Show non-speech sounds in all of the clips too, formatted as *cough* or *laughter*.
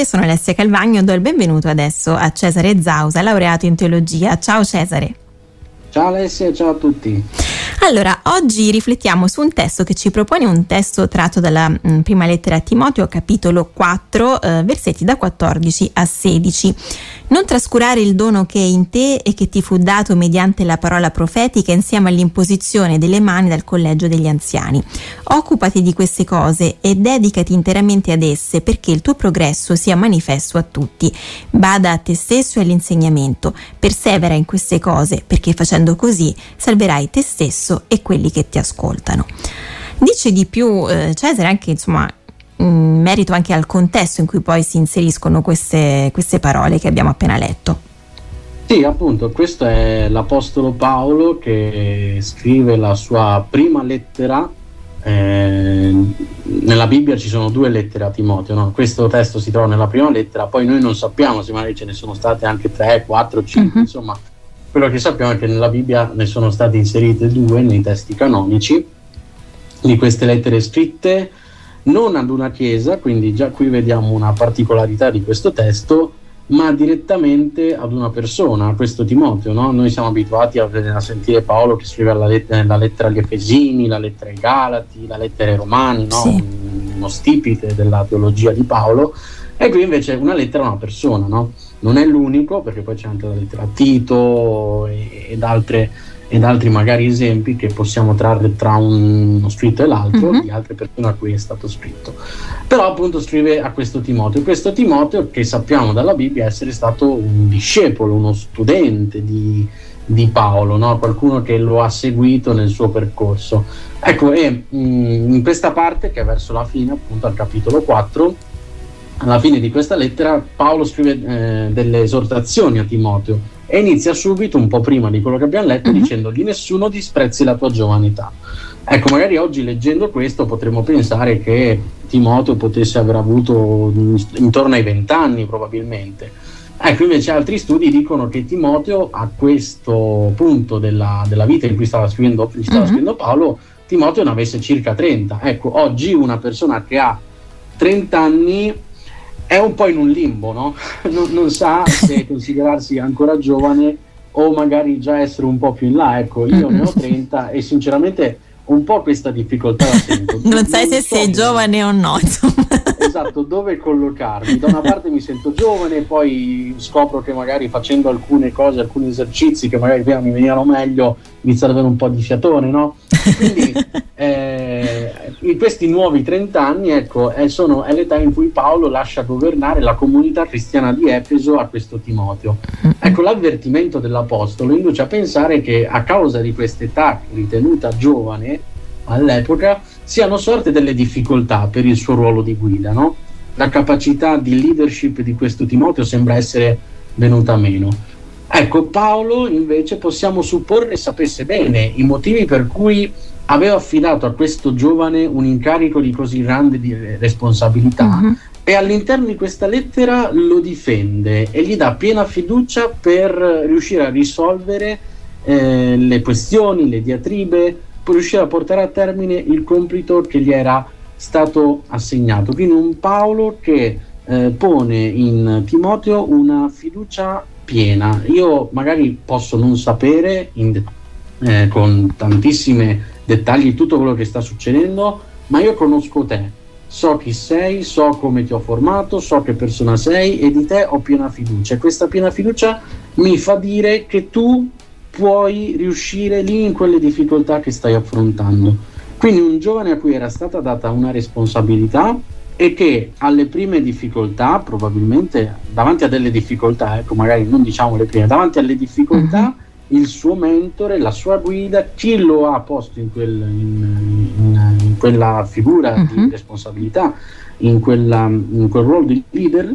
Sono Alessia Calvagno, do il benvenuto adesso a Cesare Zausa, laureato in teologia. Ciao Cesare. Ciao Alessia, ciao a tutti. Allora, oggi riflettiamo su un testo che ci propone un testo tratto dalla mm, prima lettera a Timoteo, capitolo 4, eh, versetti da 14 a 16. Non trascurare il dono che è in te e che ti fu dato mediante la parola profetica insieme all'imposizione delle mani dal collegio degli anziani. Occupati di queste cose e dedicati interamente ad esse perché il tuo progresso sia manifesto a tutti. Bada a te stesso e all'insegnamento. Persevera in queste cose perché facendo così salverai te stesso stesso e quelli che ti ascoltano. Dice di più eh, Cesare anche insomma in merito anche al contesto in cui poi si inseriscono queste, queste parole che abbiamo appena letto. Sì, appunto, questo è l'Apostolo Paolo che scrive la sua prima lettera. Eh, nella Bibbia ci sono due lettere a Timoteo, no? questo testo si trova nella prima lettera, poi noi non sappiamo se magari ce ne sono state anche tre, quattro, cinque, uh-huh. insomma, quello che sappiamo è che nella Bibbia ne sono state inserite due nei testi canonici di queste lettere scritte non ad una chiesa, quindi già qui vediamo una particolarità di questo testo, ma direttamente ad una persona, a questo Timoteo. No? Noi siamo abituati a, a, sentire Paolo che scrive la, let- la, lettera agli Efesini, la lettera ai Galati, la lettera ai Romani, no? sì. uno stipite della teologia di Paolo, e qui invece una lettera a una persona. No? non è l'unico, perché poi c'è anche la lettera Tito ed, altre, ed altri magari esempi che possiamo trarre tra uno scritto e l'altro mm-hmm. di altre persone a cui è stato scritto. Però appunto scrive a questo Timoteo, questo Timoteo che sappiamo dalla Bibbia essere stato un discepolo, uno studente di, di Paolo, no? qualcuno che lo ha seguito nel suo percorso. Ecco, e mh, mm, in questa parte, che è verso la fine, appunto al capitolo 4, alla fine di questa lettera Paolo scrive eh, delle esortazioni a Timoteo e inizia subito, un po' prima di quello che abbiamo letto, mm-hmm. dicendo di nessuno disprezzi la tua giovane età. Ecco, magari oggi leggendo questo potremmo pensare che Timoteo potesse aver avuto intorno ai vent'anni probabilmente. Ecco, invece altri studi dicono che Timoteo a questo punto della, della vita in cui stava scrivendo, stava mm-hmm. scrivendo Paolo, Timoteo ne avesse circa 30. Ecco, oggi una persona che ha 30 anni è un po' in un limbo, no? *laughs* non, non, sa se *laughs* considerarsi ancora giovane o magari già essere un po' più in là. Ecco, io ne ho *laughs* 30 e sinceramente un po' questa difficoltà la sento. non sai non se so sei giovane o no. Esatto, dove collocarmi? Da una parte mi sento giovane, poi scopro che magari facendo alcune cose, alcuni esercizi che magari prima mi venivano meglio, inizio ad avere un po' di fiatone, no? Quindi eh, in questi nuovi 30 anni, ecco, è, sono, è l'età in cui Paolo lascia governare la comunità cristiana di Efeso a questo Timoteo. Ecco, l'avvertimento dell'Apostolo induce a pensare che a causa di quest'età ritenuta giovane all'epoca, siano sorte delle difficoltà per il suo ruolo di guida. No? La capacità di leadership di questo Timoteo sembra essere venuta meno. Ecco, Paolo invece possiamo supporre sapesse bene i motivi per cui aveva affidato a questo giovane un incarico di così grande di responsabilità uh-huh. e all'interno di questa lettera lo difende e gli dà piena fiducia per riuscire a risolvere eh, le questioni, le diatribe, per riuscire a portare a termine il compito che gli era stato assegnato. Quindi un Paolo che eh, pone in Timoteo una fiducia piena. Io magari posso non sapere in, eh, con tantissimi dettagli tutto quello che sta succedendo, ma io conosco te, so chi sei, so come ti ho formato, so che persona sei e di te ho piena fiducia. E questa piena fiducia mi fa dire che tu puoi riuscire lì in quelle difficoltà che stai affrontando. Quindi un giovane a cui era stata data una responsabilità e che alle prime difficoltà, probabilmente davanti a delle difficoltà, ecco magari non diciamo le prime, davanti alle difficoltà, uh-huh. Il suo mentore, la sua guida, chi lo ha posto in, quel, in, in, in quella figura uh-huh. di mhm. responsabilità, in, quella, in quel ruolo di leader,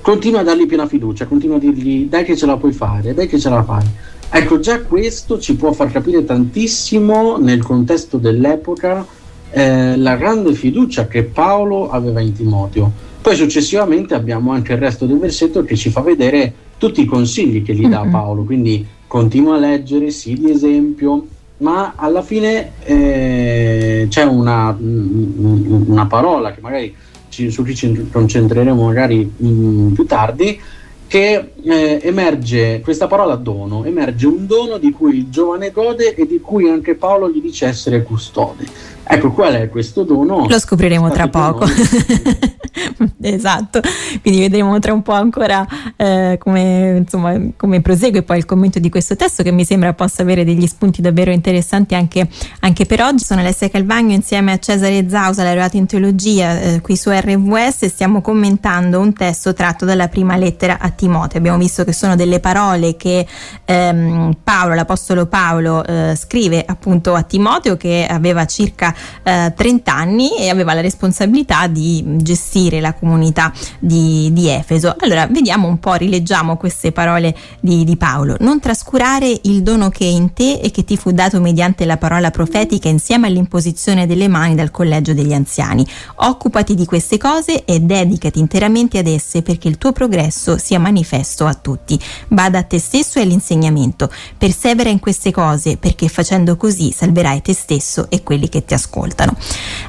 continua a dargli piena fiducia, continua a dirgli dai che ce la puoi fare, dai che ce la fai. Ecco, già questo ci può far capire tantissimo nel contesto dell'epoca eh, la grande fiducia che Paolo aveva in Timoteo. Poi successivamente abbiamo anche il resto del versetto che ci fa vedere tutti i consigli che gli dà. Paolo, quindi continua a leggere, sì di esempio, ma alla fine eh, c'è una, una parola che magari ci, su cui ci concentreremo magari mh, mm, più tardi, che eh, emerge questa parola dono, emerge un dono di cui il giovane gode e di cui anche Paolo gli dice essere custode. Ecco, qual è questo dono? Lo scopriremo tra poco. *laughs* esatto, quindi vedremo tra un po' ancora eh, come, insomma, come, prosegue poi il commento di questo testo che mi sembra possa avere degli spunti davvero interessanti anche, anche per oggi. Sono Alessia Calvagno insieme a Cesare Zausa, laureato in teologia eh, qui su RWS e stiamo commentando un testo tratto dalla prima lettera a Timoteo. Abbiamo visto che sono delle parole che ehm, Paolo, l'Apostolo Paolo, eh, scrive appunto a Timoteo che aveva circa eh, 30 anni e aveva la responsabilità di gestire la comunità di, di, Efeso. Allora vediamo un po', rileggiamo queste parole di, di Paolo. Non trascurare il dono che è in te e che ti fu dato mediante la parola profetica insieme all'imposizione delle mani dal collegio degli anziani. Occupati di queste cose e dedicati interamente ad esse perché il tuo progresso sia manifesto a tutti. Bada a te stesso e all'insegnamento. Persevera in queste cose perché facendo così salverai te stesso e quelli che ti ascoltano ascoltano.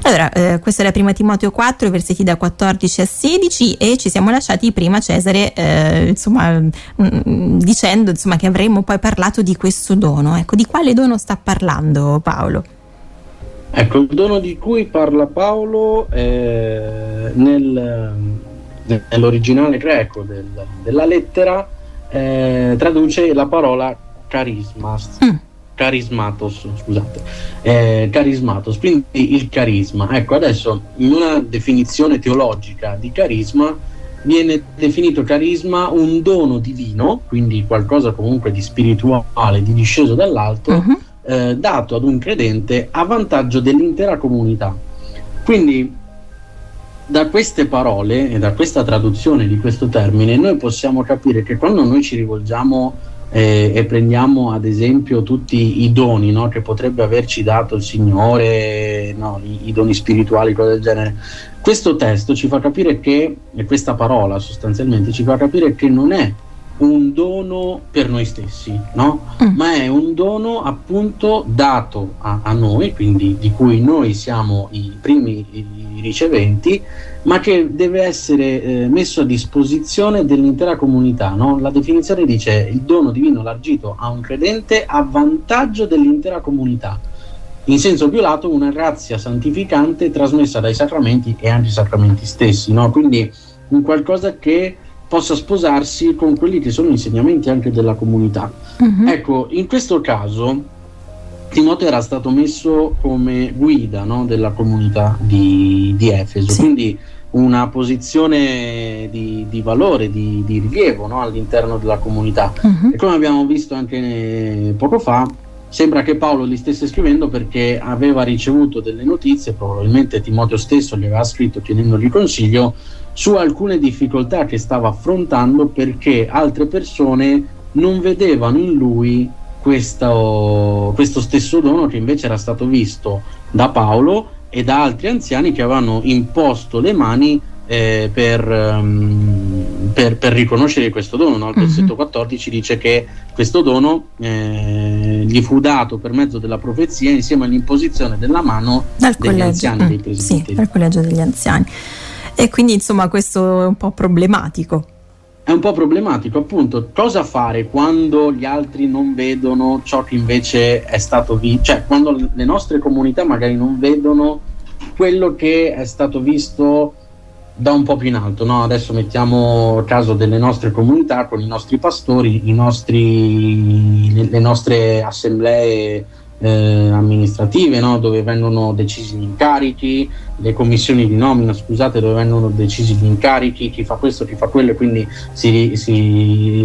Allora, eh, questo la prima Timoteo 4, versetti da 14 a 16 e ci siamo lasciati prima Cesare, eh, insomma, mh, mm, mm, dicendo insomma, che avremmo poi parlato di questo dono. Ecco, di quale dono sta parlando Paolo? Ecco, il dono di cui parla Paolo eh, nel, nell'originale greco del, della lettera eh, traduce la parola carismas. Mm carismatos, scusate, eh, carismatos, quindi il carisma. Ecco, adesso in una definizione teologica di carisma viene definito carisma un dono divino, quindi qualcosa comunque di spirituale, di disceso dall'alto, uh-huh. eh, dato ad un credente a vantaggio dell'intera comunità. Quindi da queste parole e da questa traduzione di questo termine noi possiamo capire che quando noi ci rivolgiamo eh, e prendiamo ad esempio tutti i doni no, che potrebbe averci dato il Signore, no, i, i, doni spirituali, cose del genere, questo testo ci fa capire che, e questa parola sostanzialmente ci fa capire che non è un dono per noi stessi, no? Mm. ma è un dono appunto dato a, a, noi, quindi di cui noi siamo i primi i riceventi, ma che deve essere eh, messo a disposizione dell'intera comunità. No? La definizione dice il dono divino largito a un credente a vantaggio dell'intera comunità. In senso più lato, una grazia santificante trasmessa dai sacramenti e anche i sacramenti stessi, no? quindi un qualcosa che possa sposarsi con quelli che sono insegnamenti anche della comunità. Uh-huh. Ecco, in questo caso Timoteo era stato messo come guida no, della comunità di, di Efeso, sì. quindi una posizione di, di valore, di, di rilievo no, all'interno della comunità. Uh-huh. E come abbiamo visto anche poco fa, sembra che Paolo li stesse scrivendo perché aveva ricevuto delle notizie, probabilmente Timoteo stesso gli aveva scritto chiedendogli consiglio su alcune difficoltà che stava affrontando perché altre persone non vedevano in lui questo, questo stesso dono che invece era stato visto da Paolo e da altri anziani che avevano imposto le mani eh, per, um, per, per, riconoscere questo dono. No? Il versetto mm-hmm. 14 dice che questo dono eh, gli fu dato per mezzo della profezia insieme all'imposizione della mano dal degli collegio. anziani, mm, dei presbiteri. Sì, dal collegio degli anziani. E quindi insomma questo è un po' problematico. È un po' problematico, appunto, cosa fare quando gli altri non vedono ciò che invece è stato visto, cioè quando le nostre comunità magari non vedono quello che è stato visto da un po' più in alto. No? Adesso mettiamo caso delle nostre comunità con i nostri pastori, i nostri, le, nostre assemblee eh, amministrative no? dove vengono decisi gli incarichi, le commissioni di nomina, scusate, dove vengono decisi gli incarichi, chi fa questo, chi fa quello, e quindi si, si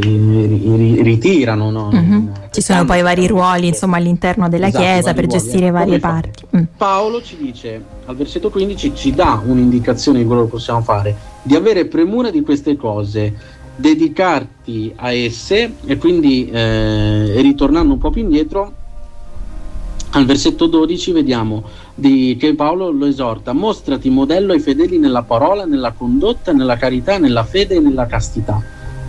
ritirano. No? Mm-hmm. Ci sono poi vari ruoli insomma, all'interno della esatto, Chiesa per ruoli, gestire eh. varie parti. Mm. Paolo ci dice al versetto 15 ci dà un'indicazione di quello che possiamo fare, di avere premura di queste cose, dedicarti a esse e quindi eh, ritornando un po' più indietro al versetto 12 vediamo di, che Paolo lo esorta, mostrati modello ai fedeli nella parola, nella condotta, nella carità, nella fede e nella castità.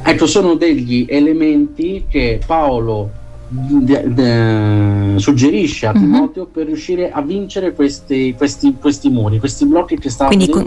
Ecco, sono degli elementi che Paolo de, de, suggerisce a mhm. Timoteo mm-hmm. per riuscire a vincere questi, questi, questi, muri, questi blocchi che sta Quindi con,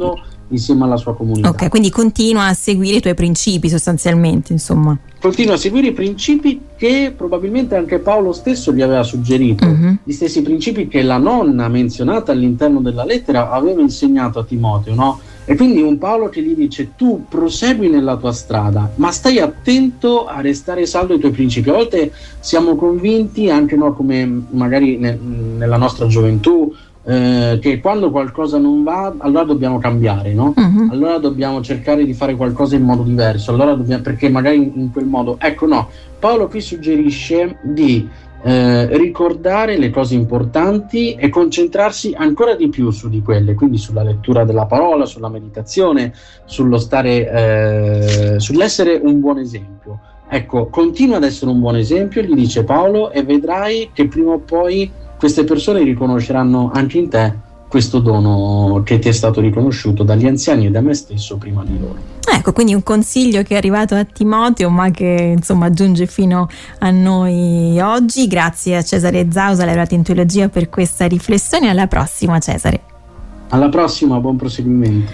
insieme alla sua comunità. Ok, quindi continua a seguire i tuoi principi sostanzialmente, insomma. Continua a seguire i principi che probabilmente anche Paolo stesso gli aveva suggerito, uh-huh. gli stessi principi che la nonna menzionata all'interno della lettera aveva insegnato a Timoteo, no? E quindi un Paolo che gli dice tu prosegui nella tua strada, ma stai attento a restare saldo ai tuoi principi. A volte siamo convinti, anche noi come magari ne, nella nostra gioventù, eh, che quando qualcosa non va, allora dobbiamo cambiare, no? Uh-huh. Allora dobbiamo cercare di fare qualcosa in modo diverso, allora dobbiamo, perché magari in, in quel modo, ecco no, Paolo qui suggerisce di eh, ricordare le cose importanti e concentrarsi ancora di più su di quelle, quindi sulla lettura della parola, sulla meditazione, sullo stare, eh, sull'essere un buon esempio. Ecco, continua ad essere un buon esempio, gli dice Paolo, e vedrai che prima o poi queste persone riconosceranno anche in te questo dono che ti è stato riconosciuto dagli anziani e da me stesso prima di loro. Ecco, quindi un consiglio che è arrivato a Timoteo, ma che insomma giunge fino a noi oggi. Grazie a Cesare Zausa, laureato in teologia, per questa riflessione. Alla prossima, Cesare. Alla prossima, buon proseguimento.